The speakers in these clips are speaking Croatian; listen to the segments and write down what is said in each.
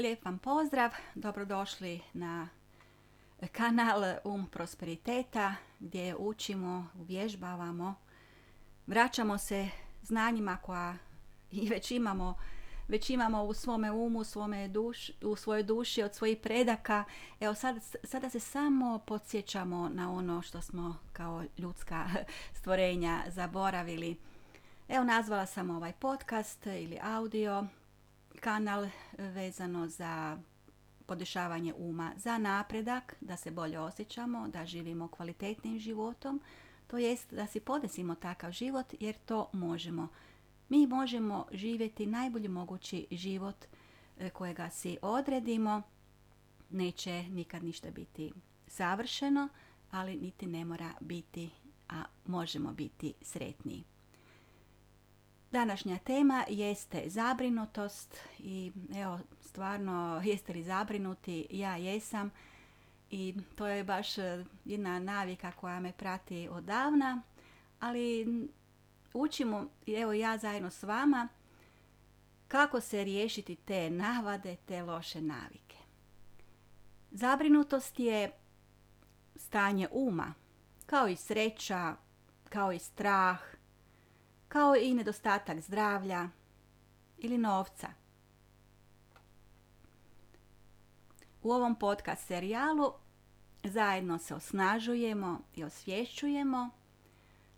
Lijep vam pozdrav, dobrodošli na kanal Um Prosperiteta gdje učimo, uvježbavamo, vraćamo se znanjima koja i već imamo već imamo u svome umu, u, svome duš, u svojoj duši od svojih predaka. Evo sad, sada se samo podsjećamo na ono što smo kao ljudska stvorenja zaboravili. Evo nazvala sam ovaj podcast ili audio kanal vezano za podešavanje uma za napredak, da se bolje osjećamo, da živimo kvalitetnim životom, to jest da si podesimo takav život jer to možemo. Mi možemo živjeti najbolji mogući život e, kojega si odredimo. Neće nikad ništa biti savršeno, ali niti ne mora biti, a možemo biti sretniji. Današnja tema jeste zabrinutost i evo stvarno jeste li zabrinuti? Ja jesam i to je baš e, jedna navika koja me prati odavna, ali učimo, evo ja zajedno s vama, kako se riješiti te navade, te loše navike. Zabrinutost je stanje uma, kao i sreća, kao i strah, kao i nedostatak zdravlja ili novca. U ovom podcast serijalu zajedno se osnažujemo i osvješćujemo,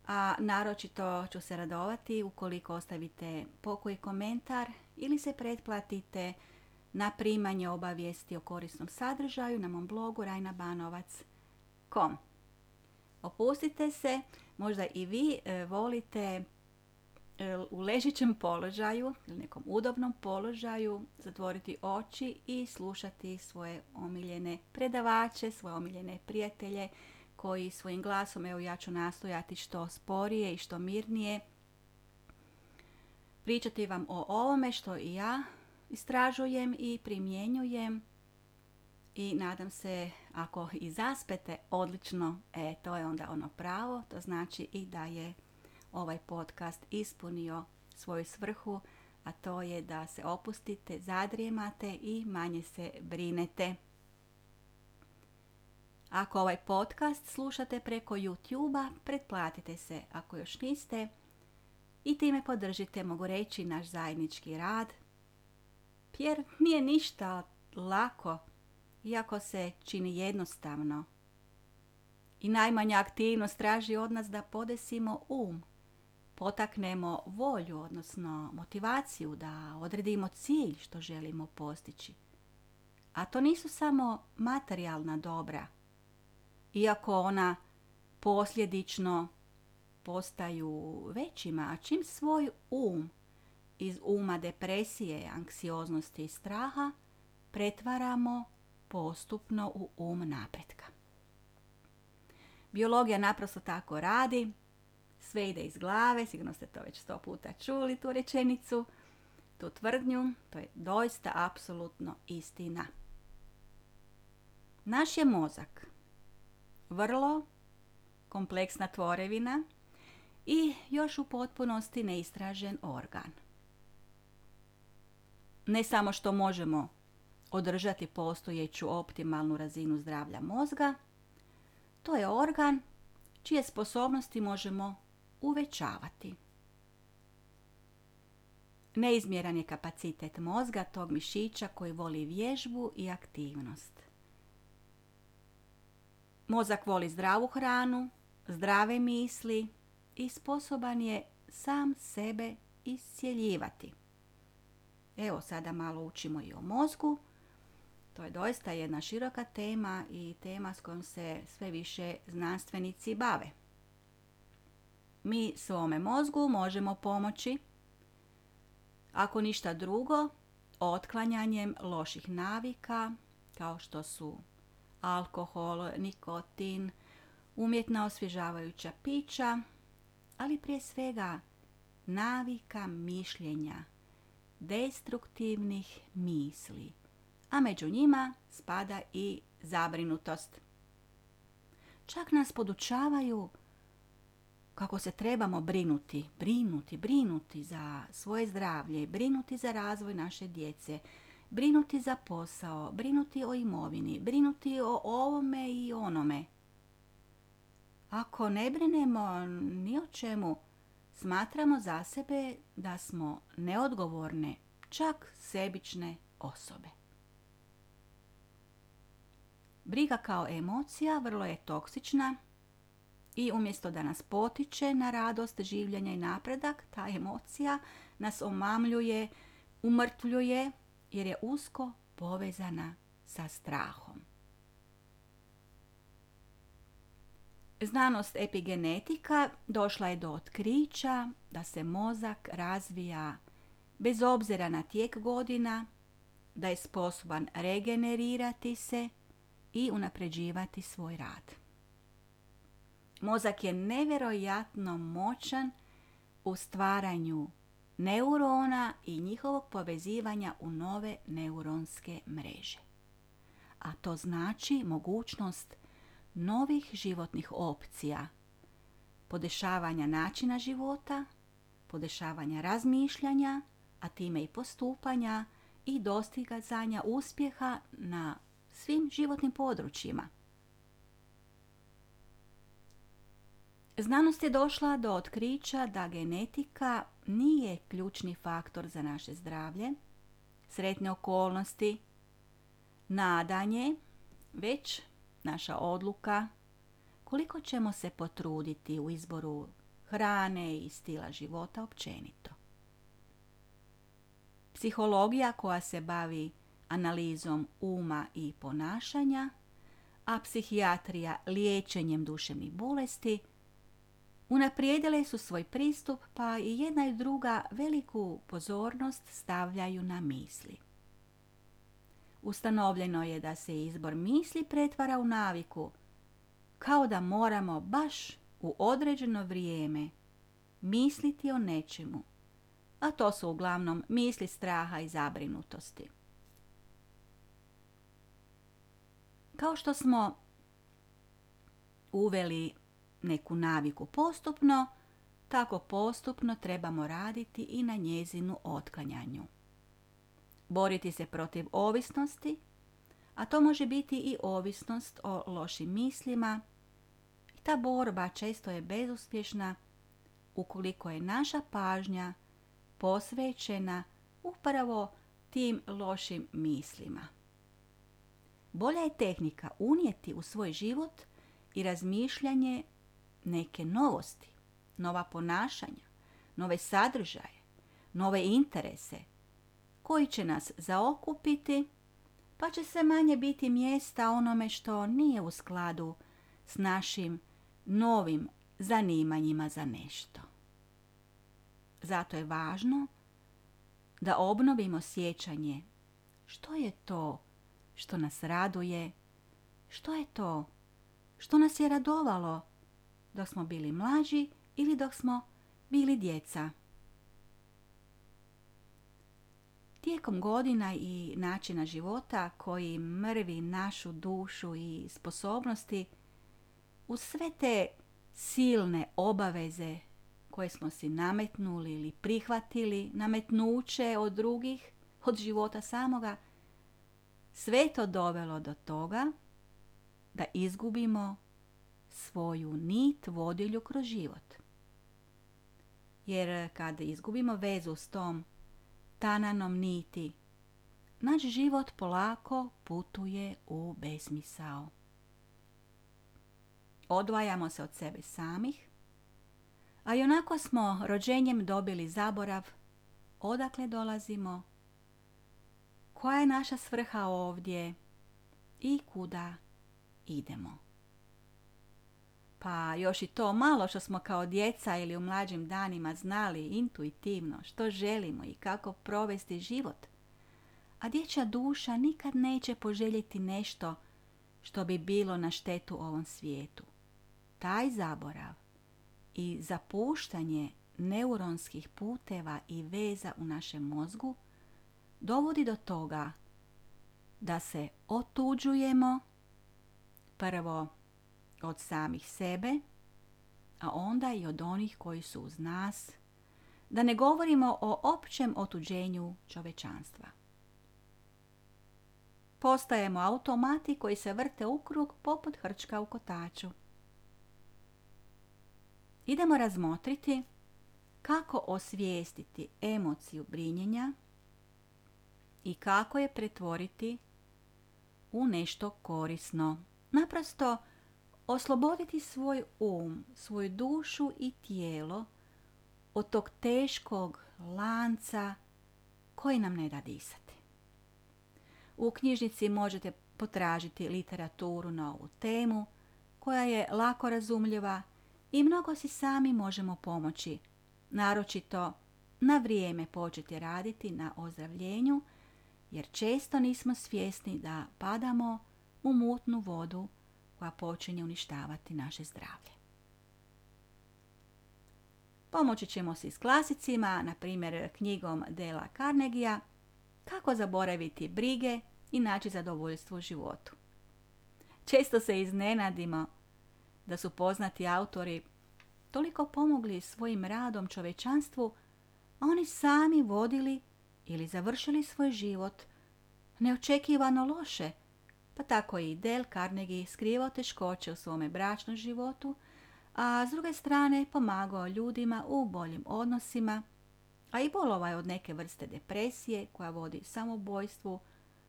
a naročito ću se radovati ukoliko ostavite pokoji komentar ili se pretplatite na primanje obavijesti o korisnom sadržaju na mom blogu rajnabanovac.com. Opustite se, možda i vi e, volite u ležićem položaju ili nekom udobnom položaju zatvoriti oči i slušati svoje omiljene predavače, svoje omiljene prijatelje koji svojim glasom, evo ja ću nastojati što sporije i što mirnije pričati vam o ovome što i ja istražujem i primjenjujem i nadam se ako i zaspete odlično, e, to je onda ono pravo, to znači i da je ovaj podcast ispunio svoju svrhu, a to je da se opustite, zadrijemate i manje se brinete. Ako ovaj podcast slušate preko YouTube-a, pretplatite se ako još niste i time podržite, mogu reći, naš zajednički rad. Jer nije ništa lako, iako se čini jednostavno. I najmanja aktivnost traži od nas da podesimo um, potaknemo volju, odnosno motivaciju da odredimo cilj što želimo postići. A to nisu samo materijalna dobra, iako ona posljedično postaju većima, a čim svoj um iz uma depresije, anksioznosti i straha pretvaramo postupno u um napretka. Biologija naprosto tako radi, sve ide iz glave, sigurno ste to već sto puta čuli, tu rečenicu, tu tvrdnju, to je doista apsolutno istina. Naš je mozak vrlo kompleksna tvorevina i još u potpunosti neistražen organ. Ne samo što možemo održati postojeću optimalnu razinu zdravlja mozga, to je organ čije sposobnosti možemo uvećavati. Neizmjeran je kapacitet mozga tog mišića koji voli vježbu i aktivnost. Mozak voli zdravu hranu, zdrave misli i sposoban je sam sebe iscijeljivati. Evo sada malo učimo i o mozgu. To je doista jedna široka tema i tema s kojom se sve više znanstvenici bave mi svome mozgu možemo pomoći ako ništa drugo otklanjanjem loših navika kao što su alkohol, nikotin, umjetna osvježavajuća pića, ali prije svega navika mišljenja, destruktivnih misli, a među njima spada i zabrinutost. Čak nas podučavaju kako se trebamo brinuti, brinuti, brinuti za svoje zdravlje, brinuti za razvoj naše djece, brinuti za posao, brinuti o imovini, brinuti o ovome i onome. Ako ne brinemo ni o čemu, smatramo za sebe da smo neodgovorne, čak sebične osobe. Briga kao emocija vrlo je toksična i umjesto da nas potiče na radost življenja i napredak, ta emocija nas omamljuje, umrtvljuje jer je usko povezana sa strahom. Znanost epigenetika došla je do otkrića da se mozak razvija bez obzira na tijek godina, da je sposoban regenerirati se i unapređivati svoj rad. Mozak je nevjerojatno moćan u stvaranju neurona i njihovog povezivanja u nove neuronske mreže. A to znači mogućnost novih životnih opcija, podešavanja načina života, podešavanja razmišljanja, a time i postupanja i dostigazanja uspjeha na svim životnim područjima. Znanost je došla do otkrića da genetika nije ključni faktor za naše zdravlje, sretne okolnosti, nadanje, već naša odluka koliko ćemo se potruditi u izboru hrane i stila života općenito. Psihologija koja se bavi analizom uma i ponašanja, a psihijatrija liječenjem duševnih bolesti – Unaprijedile su svoj pristup, pa i jedna i druga veliku pozornost stavljaju na misli. Ustanovljeno je da se izbor misli pretvara u naviku, kao da moramo baš u određeno vrijeme misliti o nečemu, a to su uglavnom misli straha i zabrinutosti. Kao što smo uveli neku naviku postupno, tako postupno trebamo raditi i na njezinu otklanjanju. Boriti se protiv ovisnosti, a to može biti i ovisnost o lošim mislima. Ta borba često je bezuspješna ukoliko je naša pažnja posvećena upravo tim lošim mislima. Bolja je tehnika unijeti u svoj život i razmišljanje neke novosti, nova ponašanja, nove sadržaje, nove interese koji će nas zaokupiti pa će se manje biti mjesta onome što nije u skladu s našim novim zanimanjima za nešto. Zato je važno da obnovimo sjećanje što je to što nas raduje, što je to što nas je radovalo dok smo bili mlađi ili dok smo bili djeca. Tijekom godina i načina života koji mrvi našu dušu i sposobnosti, uz sve te silne obaveze koje smo si nametnuli ili prihvatili, nametnuće od drugih, od života samoga, sve to dovelo do toga da izgubimo svoju nit vodilju kroz život. Jer kada izgubimo vezu s tom tananom niti, naš život polako putuje u besmisao. Odvajamo se od sebe samih, a i onako smo rođenjem dobili zaborav odakle dolazimo, koja je naša svrha ovdje i kuda idemo. Pa još i to malo što smo kao djeca ili u mlađim danima znali intuitivno što želimo i kako provesti život. A dječja duša nikad neće poželjeti nešto što bi bilo na štetu ovom svijetu. Taj zaborav i zapuštanje neuronskih puteva i veza u našem mozgu dovodi do toga da se otuđujemo prvo od samih sebe, a onda i od onih koji su uz nas, da ne govorimo o općem otuđenju čovečanstva. Postajemo automati koji se vrte u krug poput hrčka u kotaču. Idemo razmotriti kako osvijestiti emociju brinjenja i kako je pretvoriti u nešto korisno. Naprosto osloboditi svoj um, svoju dušu i tijelo od tog teškog lanca koji nam ne da disati. U knjižnici možete potražiti literaturu na ovu temu koja je lako razumljiva i mnogo si sami možemo pomoći, naročito na vrijeme početi raditi na ozdravljenju, jer često nismo svjesni da padamo u mutnu vodu koja počinje uništavati naše zdravlje. Pomoći ćemo se s klasicima, na primjer knjigom Dela Carnegija, kako zaboraviti brige i naći zadovoljstvo u životu. Često se iznenadimo da su poznati autori toliko pomogli svojim radom čovečanstvu, a oni sami vodili ili završili svoj život neočekivano loše, pa tako i Del Carnegie skrivao teškoće u svome bračnom životu, a s druge strane pomagao ljudima u boljim odnosima, a i bolova je od neke vrste depresije koja vodi samobojstvu,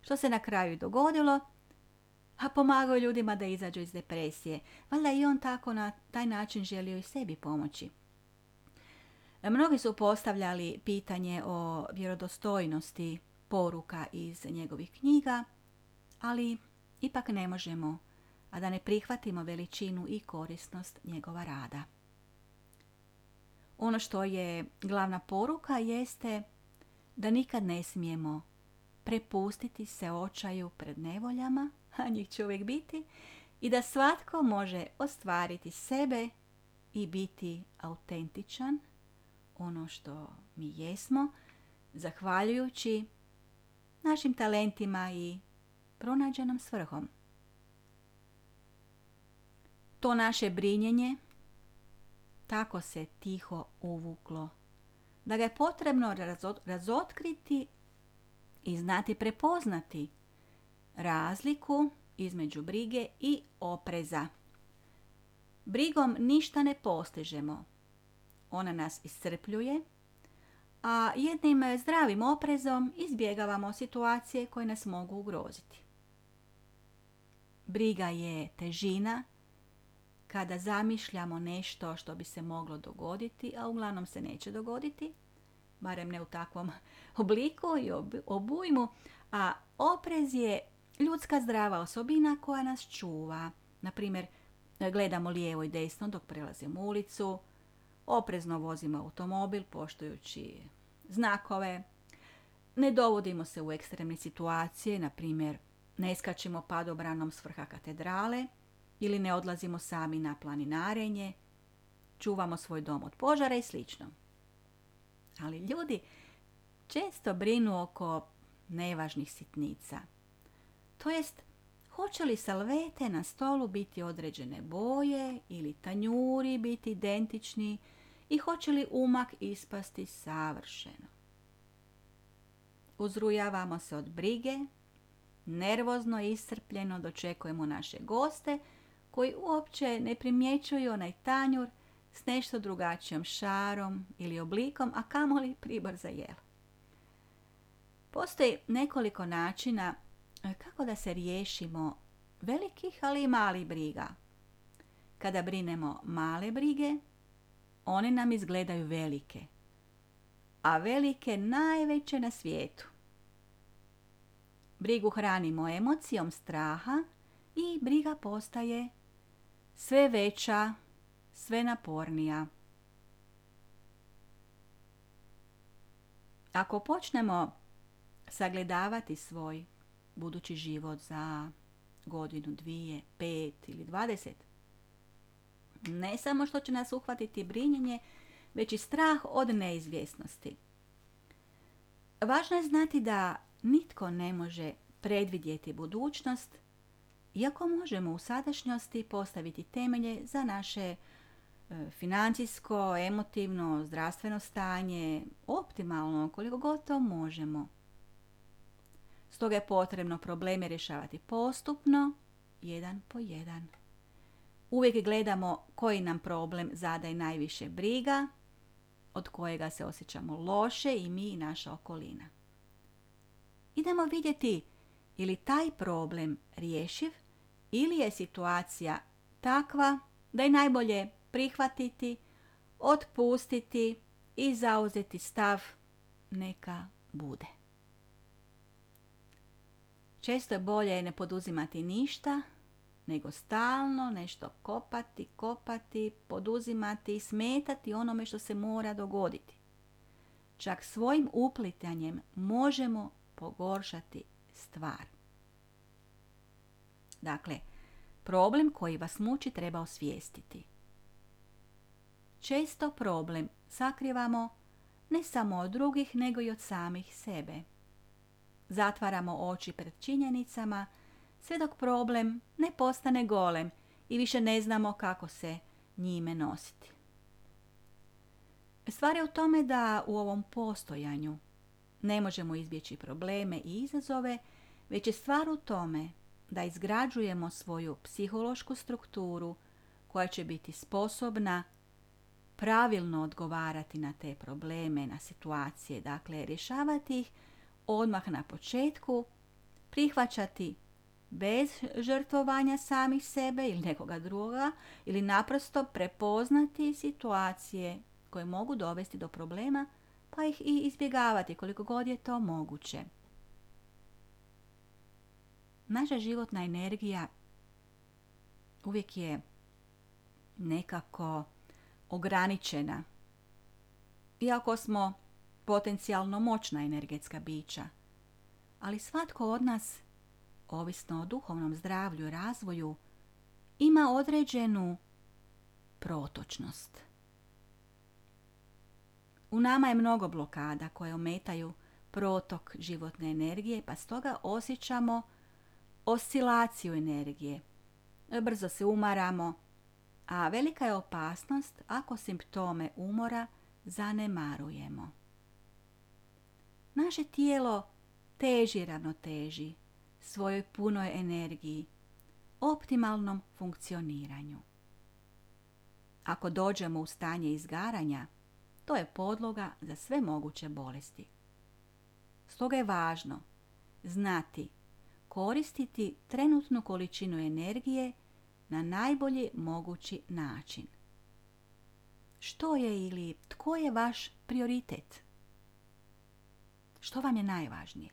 što se na kraju dogodilo, a pomagao ljudima da izađu iz depresije. Valjda i on tako na taj način želio i sebi pomoći. Mnogi su postavljali pitanje o vjerodostojnosti poruka iz njegovih knjiga, ali ipak ne možemo, a da ne prihvatimo veličinu i korisnost njegova rada. Ono što je glavna poruka jeste da nikad ne smijemo prepustiti se očaju pred nevoljama, a njih će uvijek biti, i da svatko može ostvariti sebe i biti autentičan, ono što mi jesmo, zahvaljujući našim talentima i pronađenom svrhom. To naše brinjenje tako se tiho uvuklo, da ga je potrebno razotkriti i znati prepoznati razliku između brige i opreza. Brigom ništa ne postižemo. Ona nas iscrpljuje, a jednim zdravim oprezom izbjegavamo situacije koje nas mogu ugroziti. Briga je težina kada zamišljamo nešto što bi se moglo dogoditi, a uglavnom se neće dogoditi, barem ne u takvom obliku i obujmu, a oprez je ljudska zdrava osobina koja nas čuva. Naprimjer, gledamo lijevo i desno dok prelazimo ulicu, oprezno vozimo automobil poštujući znakove, ne dovodimo se u ekstremne situacije, na primjer ne skačimo padobranom s vrha katedrale ili ne odlazimo sami na planinarenje, čuvamo svoj dom od požara i sl. Ali ljudi često brinu oko nevažnih sitnica. To jest, hoće li salvete na stolu biti određene boje ili tanjuri biti identični i hoće li umak ispasti savršeno. Uzrujavamo se od brige, nervozno i iscrpljeno dočekujemo naše goste koji uopće ne primjećuju onaj tanjur s nešto drugačijom šarom ili oblikom, a kamoli pribor za jelo. Postoji nekoliko načina e, kako da se riješimo velikih, ali i malih briga. Kada brinemo male brige, one nam izgledaju velike, a velike najveće na svijetu. Brigu hranimo emocijom straha i briga postaje sve veća, sve napornija. Ako počnemo sagledavati svoj budući život za godinu, dvije, pet ili dvadeset, ne samo što će nas uhvatiti brinjenje, već i strah od neizvjesnosti. Važno je znati da nitko ne može predvidjeti budućnost, iako možemo u sadašnjosti postaviti temelje za naše e, financijsko, emotivno, zdravstveno stanje, optimalno, koliko god možemo. Stoga je potrebno probleme rješavati postupno, jedan po jedan. Uvijek gledamo koji nam problem zadaje najviše briga, od kojega se osjećamo loše i mi i naša okolina. Idemo vidjeti ili taj problem rješiv ili je situacija takva da je najbolje prihvatiti, otpustiti i zauzeti stav neka bude. Često je bolje ne poduzimati ništa, nego stalno nešto kopati, kopati, poduzimati i smetati onome što se mora dogoditi. Čak svojim uplitanjem možemo pogoršati stvar. Dakle, problem koji vas muči treba osvijestiti. Često problem sakrivamo ne samo od drugih, nego i od samih sebe. Zatvaramo oči pred činjenicama, sve dok problem ne postane golem i više ne znamo kako se njime nositi. Stvar je u tome da u ovom postojanju ne možemo izbjeći probleme i izazove, već je stvar u tome da izgrađujemo svoju psihološku strukturu koja će biti sposobna pravilno odgovarati na te probleme, na situacije, dakle rješavati ih odmah na početku, prihvaćati bez žrtvovanja samih sebe ili nekoga druga ili naprosto prepoznati situacije koje mogu dovesti do problema pa ih i izbjegavati koliko god je to moguće. Naša životna energija uvijek je nekako ograničena. Iako smo potencijalno moćna energetska bića, ali svatko od nas, ovisno o duhovnom zdravlju i razvoju, ima određenu protočnost. U nama je mnogo blokada koje ometaju protok životne energije, pa stoga osjećamo oscilaciju energije. Brzo se umaramo, a velika je opasnost ako simptome umora zanemarujemo. Naše tijelo teži ravnoteži, svojoj punoj energiji, optimalnom funkcioniranju. Ako dođemo u stanje izgaranja, to je podloga za sve moguće bolesti. Stoga je važno znati koristiti trenutnu količinu energije na najbolji mogući način. Što je ili tko je vaš prioritet? Što vam je najvažnije?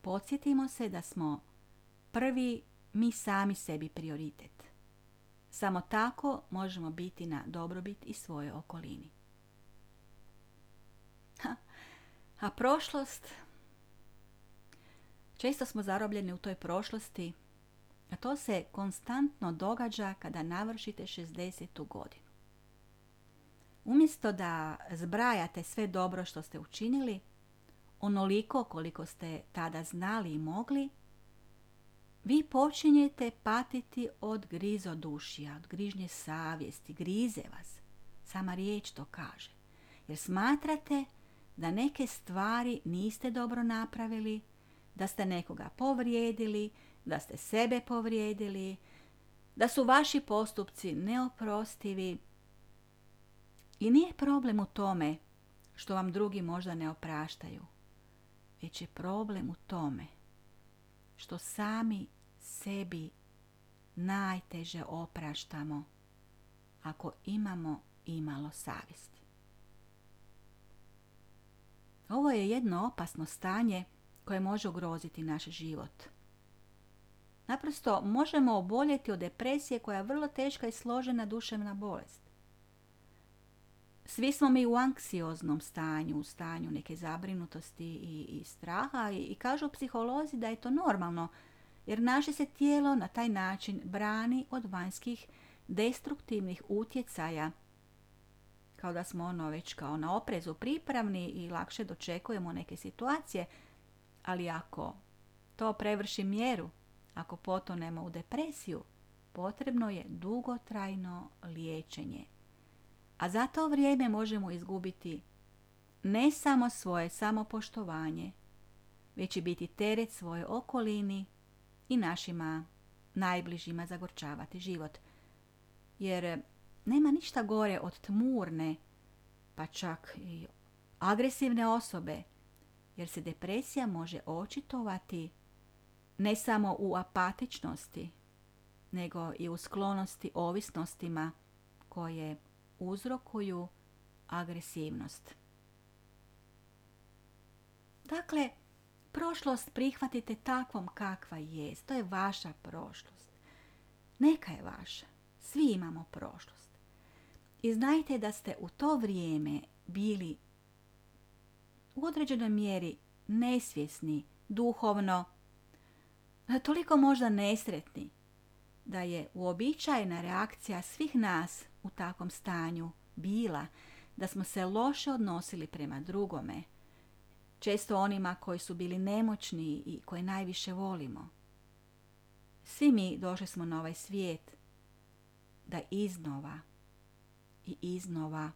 Podsjetimo se da smo prvi mi sami sebi prioritet. Samo tako možemo biti na dobrobit i svojoj okolini. A prošlost Često smo zarobljeni u toj prošlosti, a to se konstantno događa kada navršite 60. godinu. Umjesto da zbrajate sve dobro što ste učinili, onoliko koliko ste tada znali i mogli, vi počinjete patiti od grizodušija, od grižnje savjesti, grize vas. Sama riječ to kaže. Jer smatrate da neke stvari niste dobro napravili, da ste nekoga povrijedili, da ste sebe povrijedili, da su vaši postupci neoprostivi. I nije problem u tome što vam drugi možda ne opraštaju, već je problem u tome što sami sebi najteže opraštamo ako imamo imalo savjesti. Ovo je jedno opasno stanje koje može ugroziti naš život. Naprosto možemo oboljeti od depresije koja je vrlo teška i složena duševna bolest. Svi smo mi u anksioznom stanju, u stanju neke zabrinutosti i, i straha i, i kažu psiholozi da je to normalno jer naše se tijelo na taj način brani od vanjskih destruktivnih utjecaja kao da smo ono već kao na oprezu pripravni i lakše dočekujemo neke situacije ali ako to prevrši mjeru, ako potonemo u depresiju, potrebno je dugotrajno liječenje. A za to vrijeme možemo izgubiti ne samo svoje samopoštovanje, već i biti teret svoje okolini i našima najbližima zagorčavati život. Jer nema ništa gore od tmurne, pa čak i agresivne osobe, jer se depresija može očitovati ne samo u apatičnosti, nego i u sklonosti ovisnostima koje uzrokuju agresivnost. Dakle, prošlost prihvatite takvom kakva je. To je vaša prošlost. Neka je vaša. Svi imamo prošlost. I znajte da ste u to vrijeme bili u određenoj mjeri nesvjesni, duhovno, toliko možda nesretni, da je uobičajena reakcija svih nas u takvom stanju bila da smo se loše odnosili prema drugome, često onima koji su bili nemoćni i koje najviše volimo. Svi mi došli smo na ovaj svijet da iznova i iznova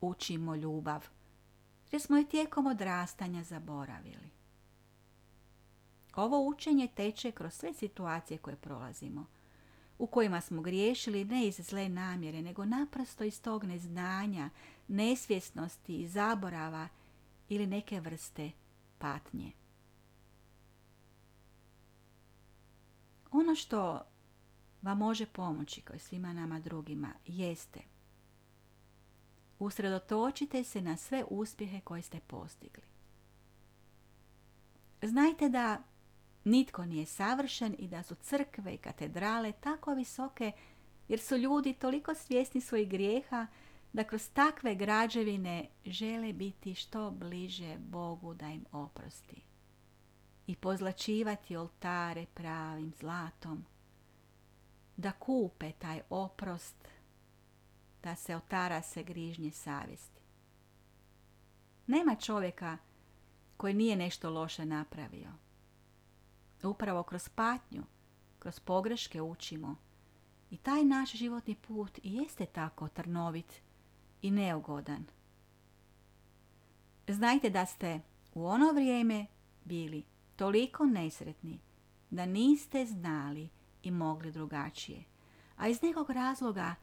učimo ljubav, jer smo je tijekom odrastanja zaboravili. Ovo učenje teče kroz sve situacije koje prolazimo, u kojima smo griješili ne iz zle namjere, nego naprosto iz tog neznanja, nesvjesnosti zaborava ili neke vrste patnje. Ono što vam može pomoći, kao i svima nama drugima, jeste usredotočite se na sve uspjehe koje ste postigli. Znajte da nitko nije savršen i da su crkve i katedrale tako visoke jer su ljudi toliko svjesni svojih grijeha da kroz takve građevine žele biti što bliže Bogu da im oprosti i pozlačivati oltare pravim zlatom, da kupe taj oprost, da se otara se grižnje savjesti. Nema čovjeka koji nije nešto loše napravio. Upravo kroz patnju, kroz pogreške učimo i taj naš životni put i jeste tako trnovit i neugodan. Znajte da ste u ono vrijeme bili toliko nesretni da niste znali i mogli drugačije. A iz nekog razloga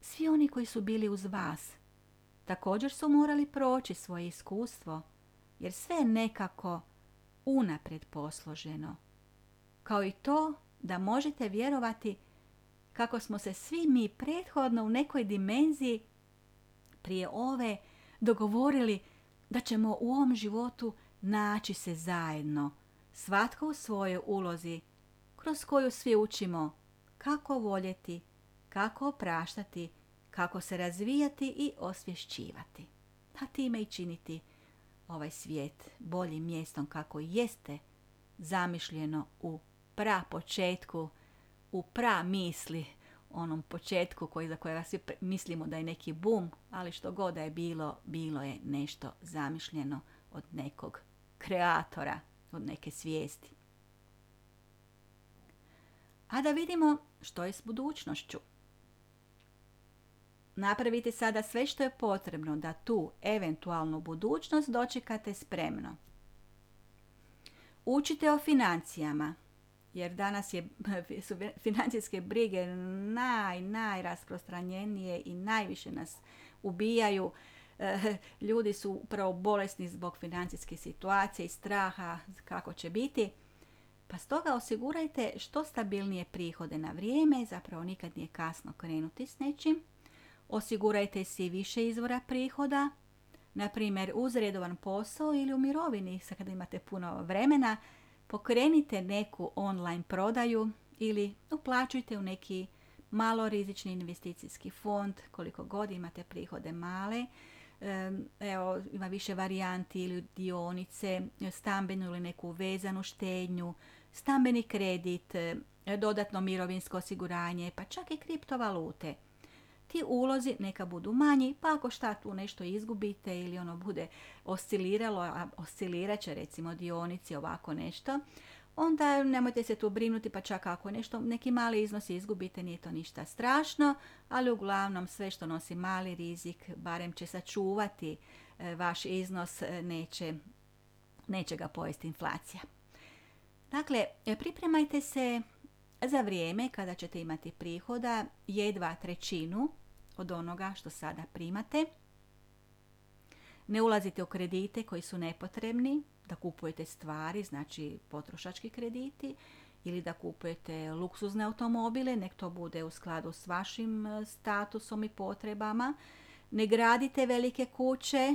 svi oni koji su bili uz vas također su morali proći svoje iskustvo, jer sve je nekako unaprijed posloženo. Kao i to da možete vjerovati kako smo se svi mi prethodno u nekoj dimenziji prije ove dogovorili da ćemo u ovom životu naći se zajedno, svatko u svojoj ulozi, kroz koju svi učimo kako voljeti, kako opraštati, kako se razvijati i osvješćivati, a time i činiti ovaj svijet boljim mjestom kako jeste zamišljeno u pra početku, u pra misli onom početku koji, za kojega svi mislimo da je neki bum, ali što god da je bilo, bilo je nešto zamišljeno od nekog kreatora, od neke svijesti. A da vidimo što je s budućnošću. Napravite sada sve što je potrebno da tu eventualnu budućnost dočekate spremno. Učite o financijama, jer danas je, su financijske brige naj, najrasprostranjenije i najviše nas ubijaju. E, ljudi su upravo bolesni zbog financijske situacije i straha kako će biti. Pa stoga osigurajte što stabilnije prihode na vrijeme, zapravo nikad nije kasno krenuti s nečim. Osigurajte si više izvora prihoda, na primjer uz redovan posao ili u mirovini, sad kada imate puno vremena, pokrenite neku online prodaju ili uplaćujte u neki malo rizični investicijski fond, koliko god imate prihode male. Evo, ima više varijanti ili dionice, stambenu ili neku vezanu štednju, stambeni kredit, dodatno mirovinsko osiguranje, pa čak i kriptovalute – ti ulozi neka budu manji, pa ako šta tu nešto izgubite ili ono bude osciliralo, a oscilirat će recimo dionici ovako nešto, onda nemojte se tu brinuti pa čak ako nešto, neki mali iznos izgubite, nije to ništa strašno, ali uglavnom sve što nosi mali rizik barem će sačuvati e, vaš iznos e, neće, neće ga pojesti inflacija. Dakle, pripremajte se za vrijeme kada ćete imati prihoda jedva trećinu od onoga što sada primate. Ne ulazite u kredite koji su nepotrebni, da kupujete stvari, znači potrošački krediti, ili da kupujete luksuzne automobile, nek to bude u skladu s vašim statusom i potrebama. Ne gradite velike kuće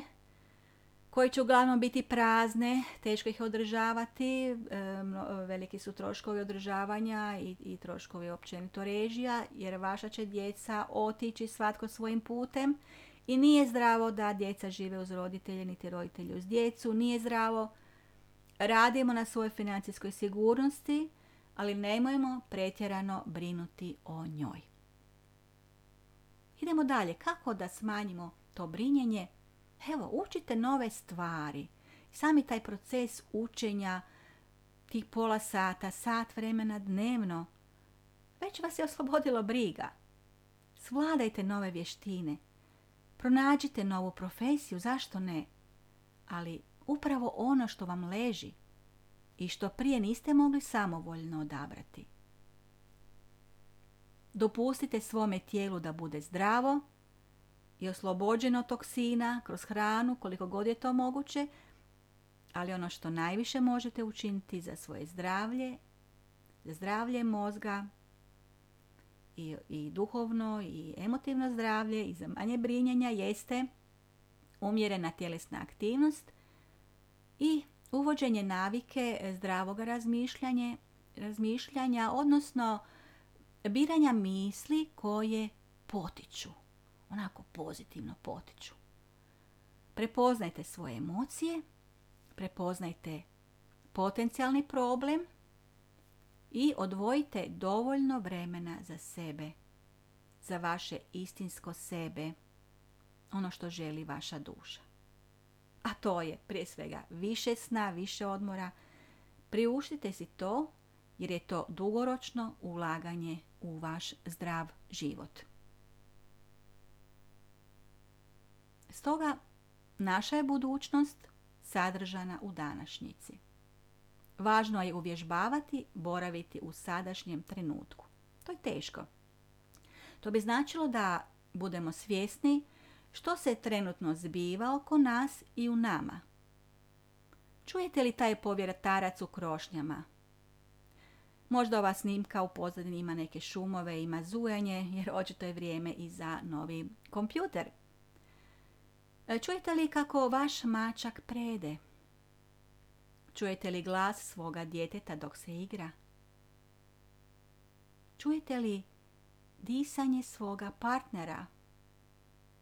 koje će uglavnom biti prazne, teško ih održavati, e, veliki su troškovi održavanja i, i troškovi općenito režija, jer vaša će djeca otići svatko svojim putem i nije zdravo da djeca žive uz roditelje, niti roditelji uz djecu, nije zdravo. Radimo na svojoj financijskoj sigurnosti, ali nemojmo pretjerano brinuti o njoj. Idemo dalje. Kako da smanjimo to brinjenje? Evo, učite nove stvari. Sami taj proces učenja, tih pola sata, sat vremena dnevno, već vas je oslobodilo briga. Svladajte nove vještine. Pronađite novu profesiju, zašto ne? Ali upravo ono što vam leži, i što prije niste mogli samovoljno odabrati. Dopustite svome tijelu da bude zdravo i oslobođeno toksina kroz hranu koliko god je to moguće, ali ono što najviše možete učiniti za svoje zdravlje, za zdravlje mozga i, i duhovno i emotivno zdravlje i za manje brinjenja jeste umjerena tjelesna aktivnost i uvođenje navike zdravog razmišljanja, razmišljanja, odnosno biranja misli koje potiču, onako pozitivno potiču. Prepoznajte svoje emocije, prepoznajte potencijalni problem i odvojite dovoljno vremena za sebe, za vaše istinsko sebe, ono što želi vaša duša a to je prije svega više sna, više odmora. Priuštite si to jer je to dugoročno ulaganje u vaš zdrav život. Stoga naša je budućnost sadržana u današnjici. Važno je uvježbavati, boraviti u sadašnjem trenutku. To je teško. To bi značilo da budemo svjesni što se trenutno zbiva oko nas i u nama. Čujete li taj povjeratarac u krošnjama? Možda ova snimka u pozadini ima neke šumove, ima zujanje, jer očito je vrijeme i za novi kompjuter. E, čujete li kako vaš mačak prede? Čujete li glas svoga djeteta dok se igra? Čujete li disanje svoga partnera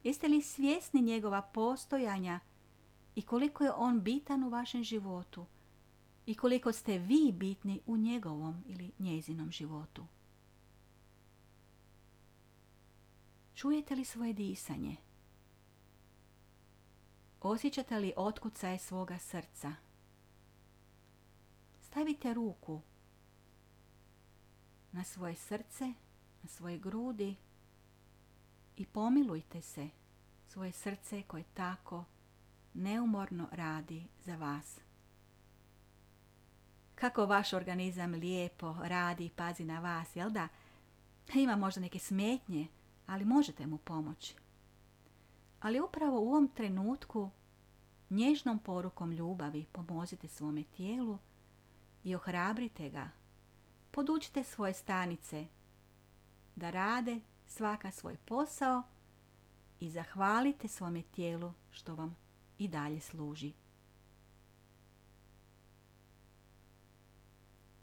Jeste li svjesni njegova postojanja i koliko je on bitan u vašem životu i koliko ste vi bitni u njegovom ili njezinom životu? Čujete li svoje disanje? Osjećate li otkucaje svoga srca? Stavite ruku na svoje srce, na svoje grudi i pomilujte se svoje srce koje tako neumorno radi za vas. Kako vaš organizam lijepo radi i pazi na vas, jel da? Ima možda neke smetnje, ali možete mu pomoći. Ali upravo u ovom trenutku nježnom porukom ljubavi pomozite svome tijelu i ohrabrite ga. Podučite svoje stanice da rade svaka svoj posao i zahvalite svome tijelu što vam i dalje služi.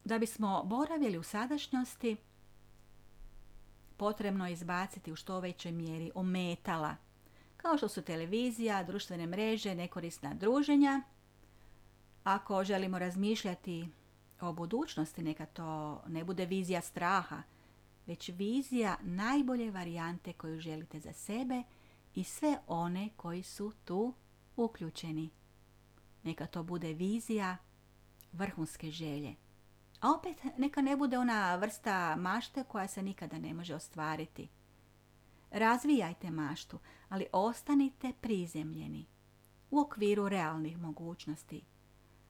Da bismo boravili u sadašnjosti, potrebno je izbaciti u što većoj mjeri ometala, kao što su televizija, društvene mreže, nekorisna druženja. Ako želimo razmišljati o budućnosti, neka to ne bude vizija straha, već vizija najbolje varijante koju želite za sebe i sve one koji su tu uključeni. Neka to bude vizija vrhunske želje. A opet neka ne bude ona vrsta mašte koja se nikada ne može ostvariti. Razvijajte maštu, ali ostanite prizemljeni. u okviru realnih mogućnosti.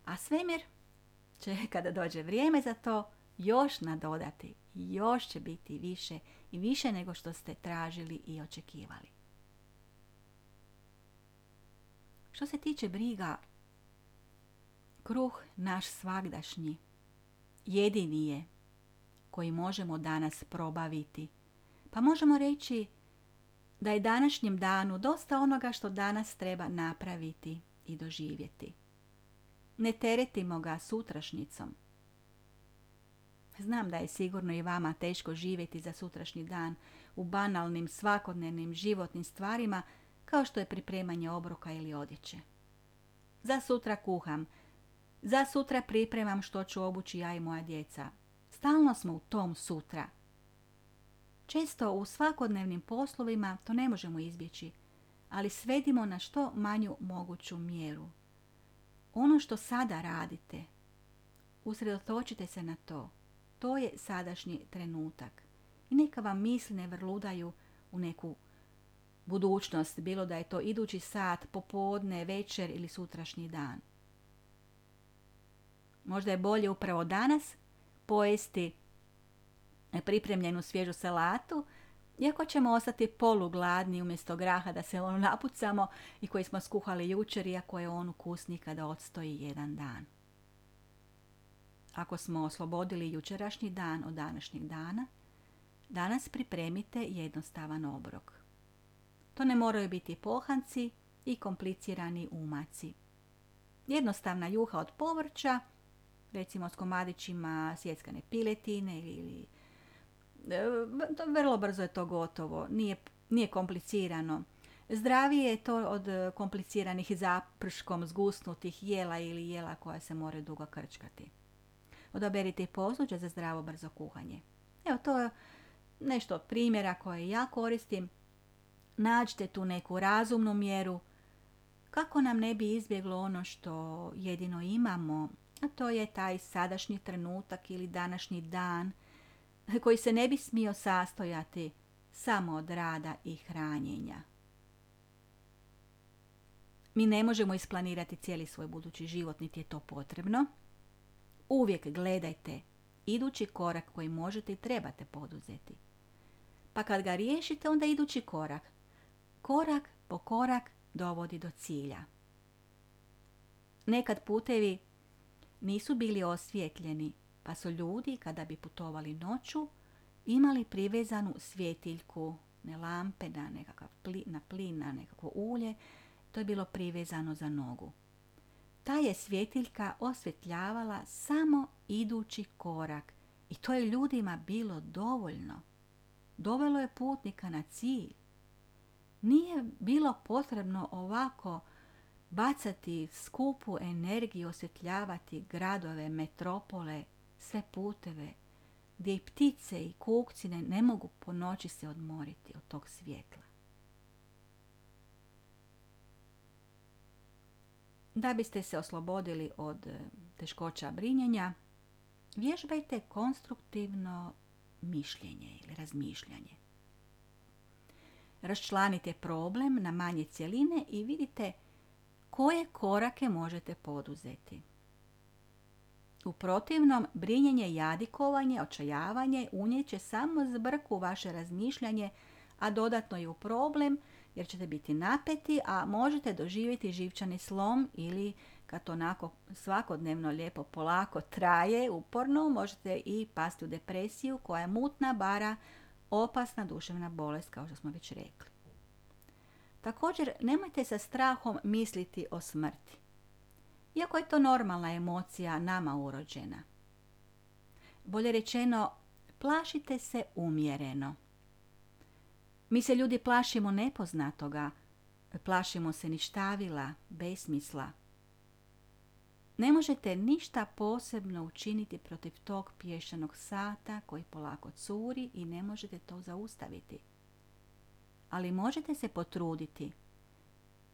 A svemir će, kada dođe vrijeme za to, još nadodati. Još će biti više i više nego što ste tražili i očekivali. Što se tiče briga, kruh naš svagdašnji jedini je koji možemo danas probaviti. Pa možemo reći da je današnjem danu dosta onoga što danas treba napraviti i doživjeti. Ne teretimo ga sutrašnjicom. Znam da je sigurno i vama teško živjeti za sutrašnji dan u banalnim svakodnevnim životnim stvarima kao što je pripremanje obroka ili odjeće. Za sutra kuham, za sutra pripremam što ću obući ja i moja djeca. Stalno smo u tom sutra. Često u svakodnevnim poslovima to ne možemo izbjeći, ali svedimo na što manju moguću mjeru. Ono što sada radite, usredotočite se na to. To je sadašnji trenutak. I neka vam misli ne vrludaju u neku budućnost, bilo da je to idući sat, popodne, večer ili sutrašnji dan. Možda je bolje upravo danas pojesti pripremljenu svježu salatu, iako ćemo ostati polugladni umjesto graha da se ono napucamo i koji smo skuhali jučer, iako je on ukusni kada odstoji jedan dan. Ako smo oslobodili jučerašnji dan od današnjeg dana, danas pripremite jednostavan obrok. To ne moraju biti pohanci i komplicirani umaci. Jednostavna juha od povrća, recimo s komadićima sjeckane piletine ili vrlo brzo je to gotovo, nije, nije komplicirano. Zdravije je to od kompliciranih zaprškom zgusnutih jela ili jela koja se moraju dugo krčkati. Odaberite posuđe za zdravo brzo kuhanje. Evo, to je nešto od primjera koje ja koristim. Nađite tu neku razumnu mjeru kako nam ne bi izbjeglo ono što jedino imamo, a to je taj sadašnji trenutak ili današnji dan koji se ne bi smio sastojati samo od rada i hranjenja. Mi ne možemo isplanirati cijeli svoj budući život, niti je to potrebno. Uvijek gledajte idući korak koji možete i trebate poduzeti. Pa kad ga riješite, onda idući korak. Korak po korak dovodi do cilja. Nekad putevi nisu bili osvjetljeni, pa su ljudi, kada bi putovali noću, imali privezanu svjetiljku, ne lampe, na nekakav plin, na plin, na nekakvo ulje, to je bilo privezano za nogu. Ta je svjetiljka osvjetljavala samo idući korak i to je ljudima bilo dovoljno. Dovelo je putnika na cilj. Nije bilo potrebno ovako bacati skupu energiju, osvjetljavati gradove, metropole, sve puteve, gdje i ptice i kukci ne, mogu po noći se odmoriti od tog svjetla. Da biste se oslobodili od e, teškoća brinjenja, vježbajte konstruktivno mišljenje ili razmišljanje. Raščlanite problem na manje cjeline i vidite koje korake možete poduzeti. U protivnom, brinjenje jadikovanje, očajavanje unijet će samo zbrku vaše razmišljanje, a dodatno i u problem jer ćete biti napeti, a možete doživjeti živčani slom ili kad to onako svakodnevno lijepo polako traje uporno, možete i pasti u depresiju koja je mutna, bara, opasna duševna bolest kao što smo već rekli. Također, nemojte sa strahom misliti o smrti. Iako je to normalna emocija nama urođena. Bolje rečeno, plašite se umjereno. Mi se ljudi plašimo nepoznatoga, plašimo se ništavila, besmisla. Ne možete ništa posebno učiniti protiv tog pješanog sata koji polako curi i ne možete to zaustaviti ali možete se potruditi,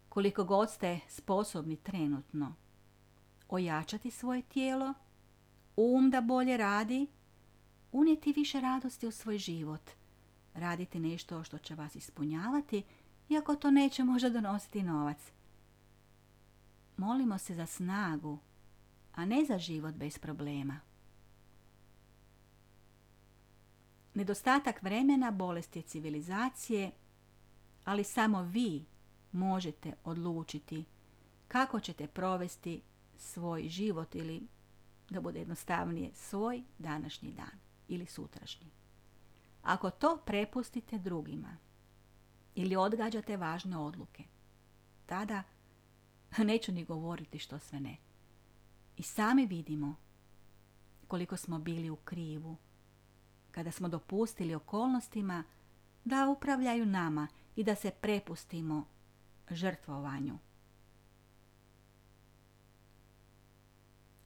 koliko god ste sposobni trenutno, ojačati svoje tijelo, um da bolje radi, unijeti više radosti u svoj život, raditi nešto što će vas ispunjavati, iako to neće možda donositi novac. molimo se za snagu, a ne za život bez problema. Nedostatak vremena bolesti civilizacije, ali samo vi možete odlučiti kako ćete provesti svoj život ili, da bude jednostavnije, svoj današnji dan ili sutrašnji. Ako to prepustite drugima ili odgađate važne odluke, tada neću ni govoriti što sve ne. I sami vidimo koliko smo bili u krivu kada smo dopustili okolnostima da upravljaju nama i da se prepustimo žrtvovanju.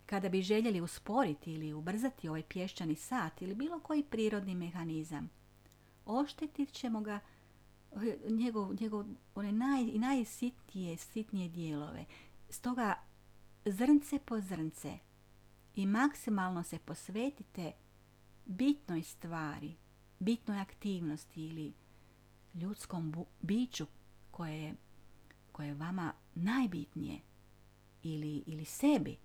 Kada bi željeli usporiti ili ubrzati ovaj pješčani sat ili bilo koji prirodni mehanizam, oštetit ćemo ga njegov, njegov one naj, najsitnije, sitnije dijelove. Stoga zrnce po zrnce i maksimalno se posvetite bitnoj stvari, bitnoj aktivnosti ili ljudskom biću koje je, koje je vama najbitnije ili, ili sebi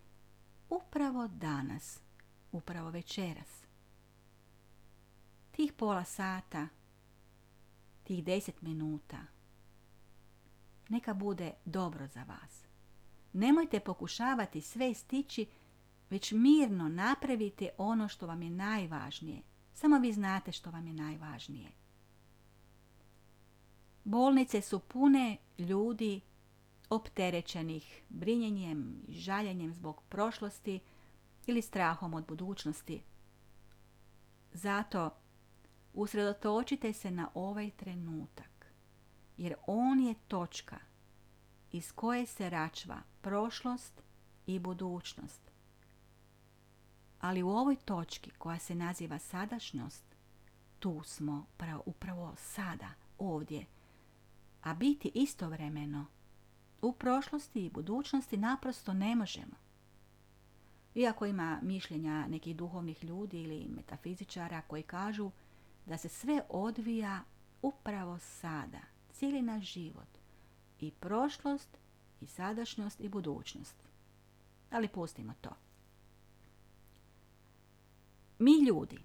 upravo danas, upravo večeras. Tih pola sata, tih deset minuta, neka bude dobro za vas. Nemojte pokušavati sve stići, već mirno napravite ono što vam je najvažnije. Samo vi znate što vam je najvažnije. Bolnice su pune ljudi opterećenih brinjenjem i žaljenjem zbog prošlosti ili strahom od budućnosti. Zato usredotočite se na ovaj trenutak, jer on je točka iz koje se račva prošlost i budućnost. Ali u ovoj točki koja se naziva sadašnjost, tu smo upravo sada, ovdje, a biti istovremeno u prošlosti i budućnosti naprosto ne možemo. Iako ima mišljenja nekih duhovnih ljudi ili metafizičara koji kažu da se sve odvija upravo sada, cijeli naš život, i prošlost, i sadašnjost, i budućnost. Ali pustimo to. Mi ljudi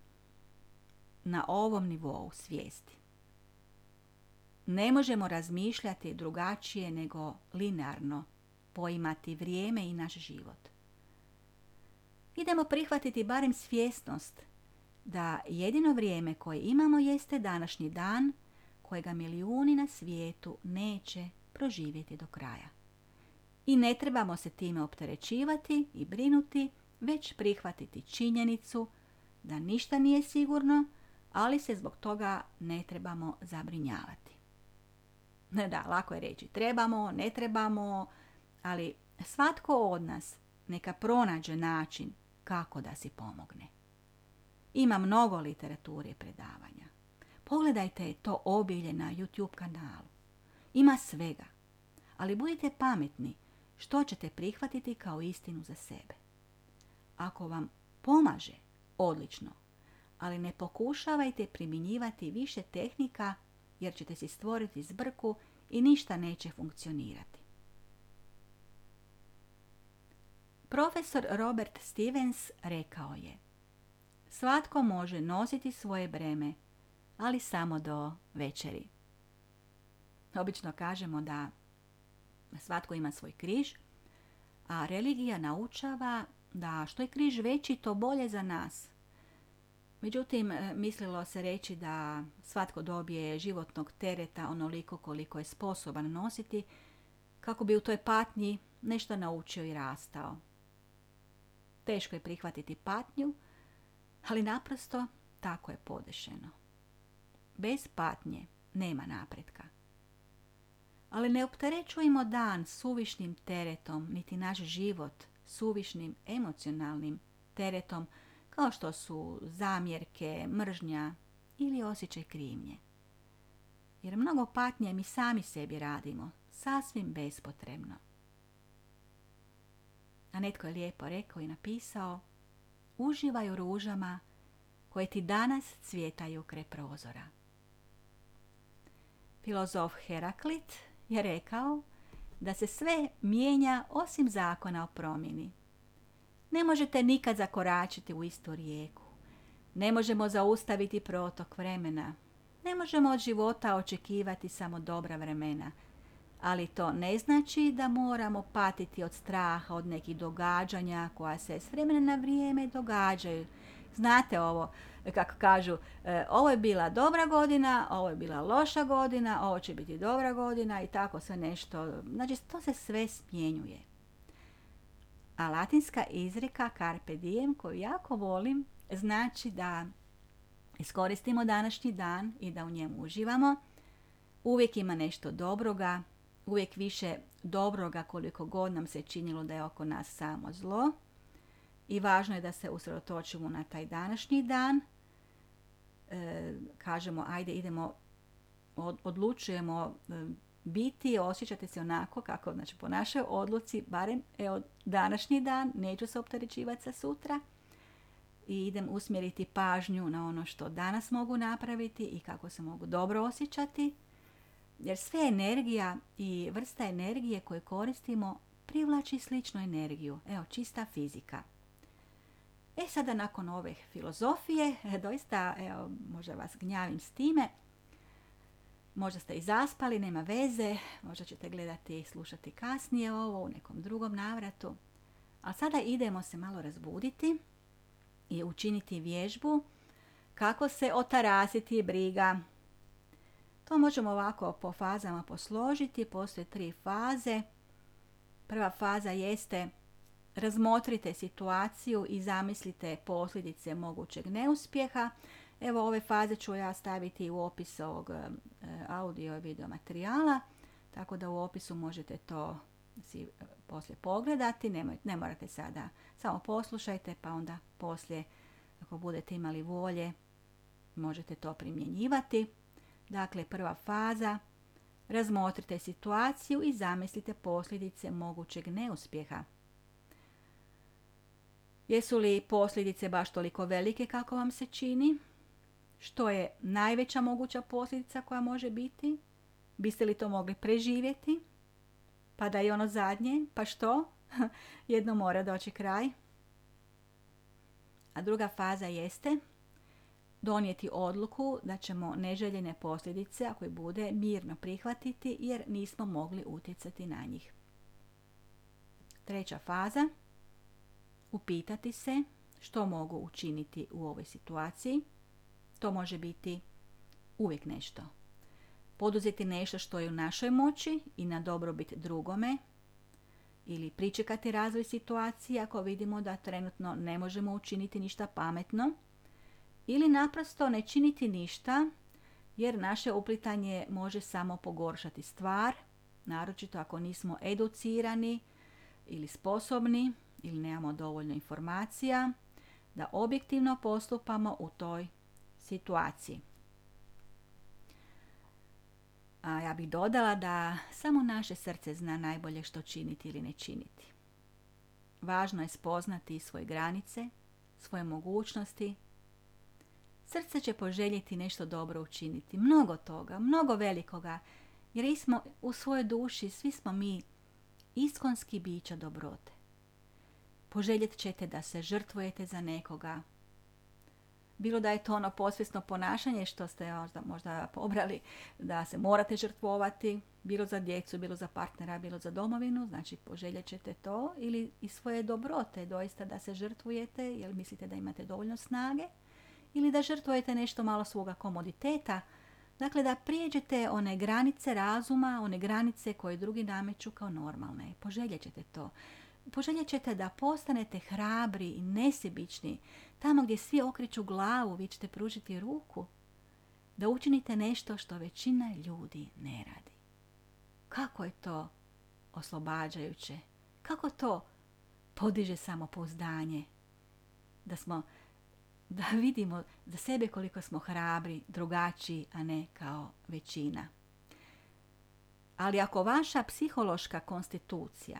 na ovom nivou svijesti ne možemo razmišljati drugačije nego linearno poimati vrijeme i naš život. Idemo prihvatiti barem svjesnost da jedino vrijeme koje imamo jeste današnji dan kojega milijuni na svijetu neće proživjeti do kraja. I ne trebamo se time opterećivati i brinuti, već prihvatiti činjenicu da ništa nije sigurno, ali se zbog toga ne trebamo zabrinjavati. Da, lako je reći trebamo, ne trebamo, ali svatko od nas neka pronađe način kako da si pomogne. Ima mnogo literature predavanja. Pogledajte to obilje na YouTube kanalu. Ima svega. Ali budite pametni što ćete prihvatiti kao istinu za sebe. Ako vam pomaže, odlično, ali ne pokušavajte primjenjivati više tehnika jer ćete si stvoriti zbrku i ništa neće funkcionirati. Profesor Robert Stevens rekao je Svatko može nositi svoje breme, ali samo do večeri. Obično kažemo da svatko ima svoj križ, a religija naučava da što je križ veći, to bolje za nas. Međutim, e, mislilo se reći da svatko dobije životnog tereta onoliko koliko je sposoban nositi, kako bi u toj patnji nešto naučio i rastao. Teško je prihvatiti patnju, ali naprosto tako je podešeno. Bez patnje nema napretka. Ali ne opterećujemo dan suvišnim teretom, niti naš život suvišnim emocionalnim teretom, kao što su zamjerke, mržnja ili osjećaj krivnje. Jer mnogo patnje mi sami sebi radimo, sasvim bespotrebno. A netko je lijepo rekao i napisao Uživaj u ružama koje ti danas cvjetaju kre prozora. Filozof Heraklit je rekao da se sve mijenja osim zakona o promjeni. Ne možete nikad zakoračiti u istu rijeku. Ne možemo zaustaviti protok vremena. Ne možemo od života očekivati samo dobra vremena. Ali to ne znači da moramo patiti od straha, od nekih događanja koja se s vremena na vrijeme događaju. Znate ovo, kako kažu, e, ovo je bila dobra godina, ovo je bila loša godina, ovo će biti dobra godina i tako sve nešto. Znači, to se sve smjenjuje. A latinska izreka carpe diem, koju jako volim, znači da iskoristimo današnji dan i da u njemu uživamo. Uvijek ima nešto dobroga, uvijek više dobroga koliko god nam se činilo da je oko nas samo zlo. I važno je da se usredotočimo na taj današnji dan. E, kažemo, ajde idemo, odlučujemo e, biti, osjećati se onako kako, znači po našoj odluci, barem evo, današnji dan, neću se opterećivati sa sutra i idem usmjeriti pažnju na ono što danas mogu napraviti i kako se mogu dobro osjećati. Jer sve energija i vrsta energije koje koristimo privlači sličnu energiju. Evo, čista fizika. E sada nakon ove filozofije, doista, evo, možda vas gnjavim s time, Možda ste i zaspali, nema veze, možda ćete gledati i slušati kasnije ovo u nekom drugom navratu. A sada idemo se malo razbuditi i učiniti vježbu kako se otarasiti briga. To možemo ovako po fazama posložiti. Postoje tri faze. Prva faza jeste razmotrite situaciju i zamislite posljedice mogućeg neuspjeha. Evo ove faze ću ja staviti u opis ovog e, audio i video materijala, tako da u opisu možete to si e, poslije pogledati, ne morate sada, samo poslušajte pa onda poslije ako budete imali volje možete to primjenjivati. Dakle, prva faza, razmotrite situaciju i zamislite posljedice mogućeg neuspjeha. Jesu li posljedice baš toliko velike kako vam se čini? Što je najveća moguća posljedica koja može biti? Biste li to mogli preživjeti? Pa da je ono zadnje, pa što? Jedno mora doći kraj. A druga faza jeste donijeti odluku da ćemo neželjene posljedice, ako i bude, mirno prihvatiti jer nismo mogli utjecati na njih. Treća faza, upitati se što mogu učiniti u ovoj situaciji – to može biti uvijek nešto. Poduzeti nešto što je u našoj moći i na dobrobit drugome ili pričekati razvoj situacije ako vidimo da trenutno ne možemo učiniti ništa pametno ili naprosto ne činiti ništa jer naše uplitanje može samo pogoršati stvar, naročito ako nismo educirani ili sposobni ili nemamo dovoljno informacija da objektivno postupamo u toj situaciji. A ja bih dodala da samo naše srce zna najbolje što činiti ili ne činiti. Važno je spoznati svoje granice, svoje mogućnosti. Srce će poželjeti nešto dobro učiniti, mnogo toga, mnogo velikoga, jer smo u svojoj duši, svi smo mi iskonski bića dobrote. Poželjet ćete da se žrtvujete za nekoga, bilo da je to ono posvjesno ponašanje što ste možda, možda pobrali da se morate žrtvovati, bilo za djecu, bilo za partnera, bilo za domovinu, znači poželjet ćete to ili i svoje dobrote doista da se žrtvujete jer mislite da imate dovoljno snage ili da žrtvujete nešto malo svoga komoditeta, dakle da prijeđete one granice razuma, one granice koje drugi nameću kao normalne. Poželjet ćete to. Poželjet ćete da postanete hrabri i nesebični, tamo gdje svi okreću glavu, vi ćete pružiti ruku, da učinite nešto što većina ljudi ne radi. Kako je to oslobađajuće? Kako to podiže samopouzdanje? Da smo, da vidimo za sebe koliko smo hrabri, drugačiji, a ne kao većina. Ali ako vaša psihološka konstitucija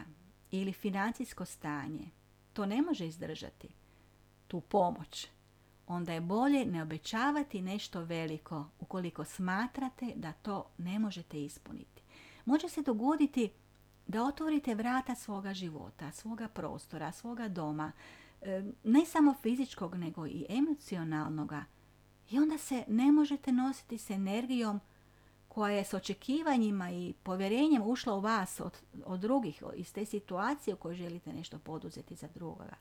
ili financijsko stanje to ne može izdržati, tu pomoć, onda je bolje ne obećavati nešto veliko ukoliko smatrate da to ne možete ispuniti. Može se dogoditi da otvorite vrata svoga života, svoga prostora, svoga doma, e, ne samo fizičkog, nego i emocionalnoga. I onda se ne možete nositi s energijom koja je s očekivanjima i povjerenjem ušla u vas od, od drugih, iz te situacije u kojoj želite nešto poduzeti za drugoga.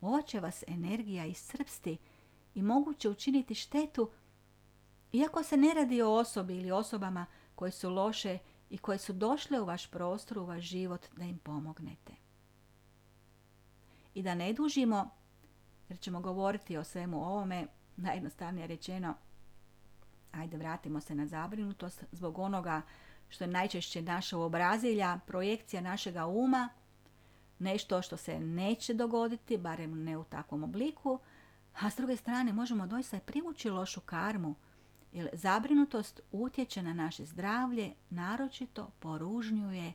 Ova će vas energija iscrpsti i moguće učiniti štetu, iako se ne radi o osobi ili osobama koje su loše i koje su došle u vaš prostor, u vaš život, da im pomognete. I da ne dužimo, jer ćemo govoriti o svemu ovome, najjednostavnije rečeno, ajde vratimo se na zabrinutost zbog onoga što je najčešće naša obrazilja, projekcija našega uma, nešto što se neće dogoditi, barem ne u takvom obliku, a s druge strane možemo doista privući lošu karmu, jer zabrinutost utječe na naše zdravlje, naročito poružnjuje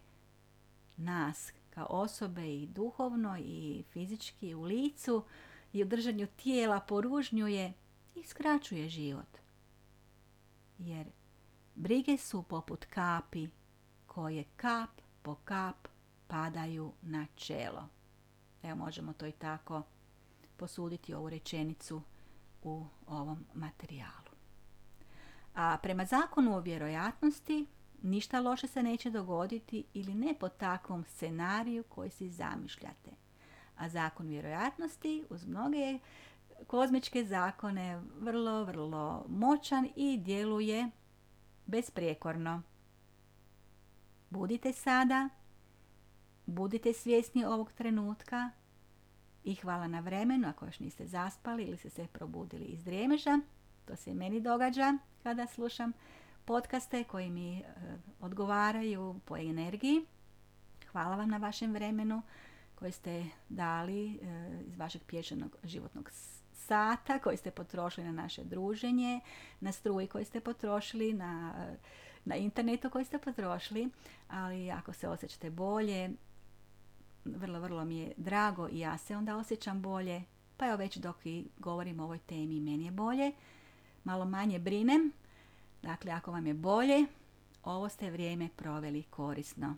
nas kao osobe i duhovno i fizički u licu i u držanju tijela poružnjuje i skraćuje život. Jer brige su poput kapi koje kap po kap padaju na čelo. Evo možemo to i tako posuditi ovu rečenicu u ovom materijalu. A prema zakonu o vjerojatnosti ništa loše se neće dogoditi ili ne po takvom scenariju koji si zamišljate. A zakon vjerojatnosti uz mnoge kozmičke zakone vrlo, vrlo moćan i djeluje besprijekorno. Budite sada, budite svjesni ovog trenutka i hvala na vremenu ako još niste zaspali ili ste se probudili iz drijemeža. To se meni događa kada slušam podcaste koji mi e, odgovaraju po energiji. Hvala vam na vašem vremenu koje ste dali e, iz vašeg pješenog životnog sata koji ste potrošili na naše druženje, na struji koji ste potrošili, na, e, na internetu koji ste potrošili, ali ako se osjećate bolje, vrlo, vrlo mi je drago i ja se onda osjećam bolje, pa evo već dok i govorim o ovoj temi meni je bolje, malo manje brinem, dakle ako vam je bolje, ovo ste vrijeme proveli korisno.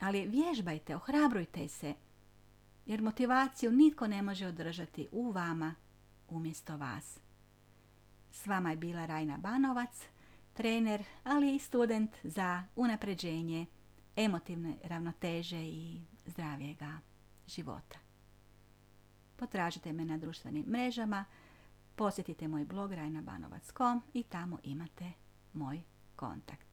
Ali vježbajte, ohrabrujte se, jer motivaciju nitko ne može održati u vama umjesto vas. S vama je bila Rajna Banovac, trener, ali i student za unapređenje emotivne ravnoteže i zdravijega života. Potražite me na društvenim mrežama, posjetite moj blog rajnabanovac.com i tamo imate moj kontakt.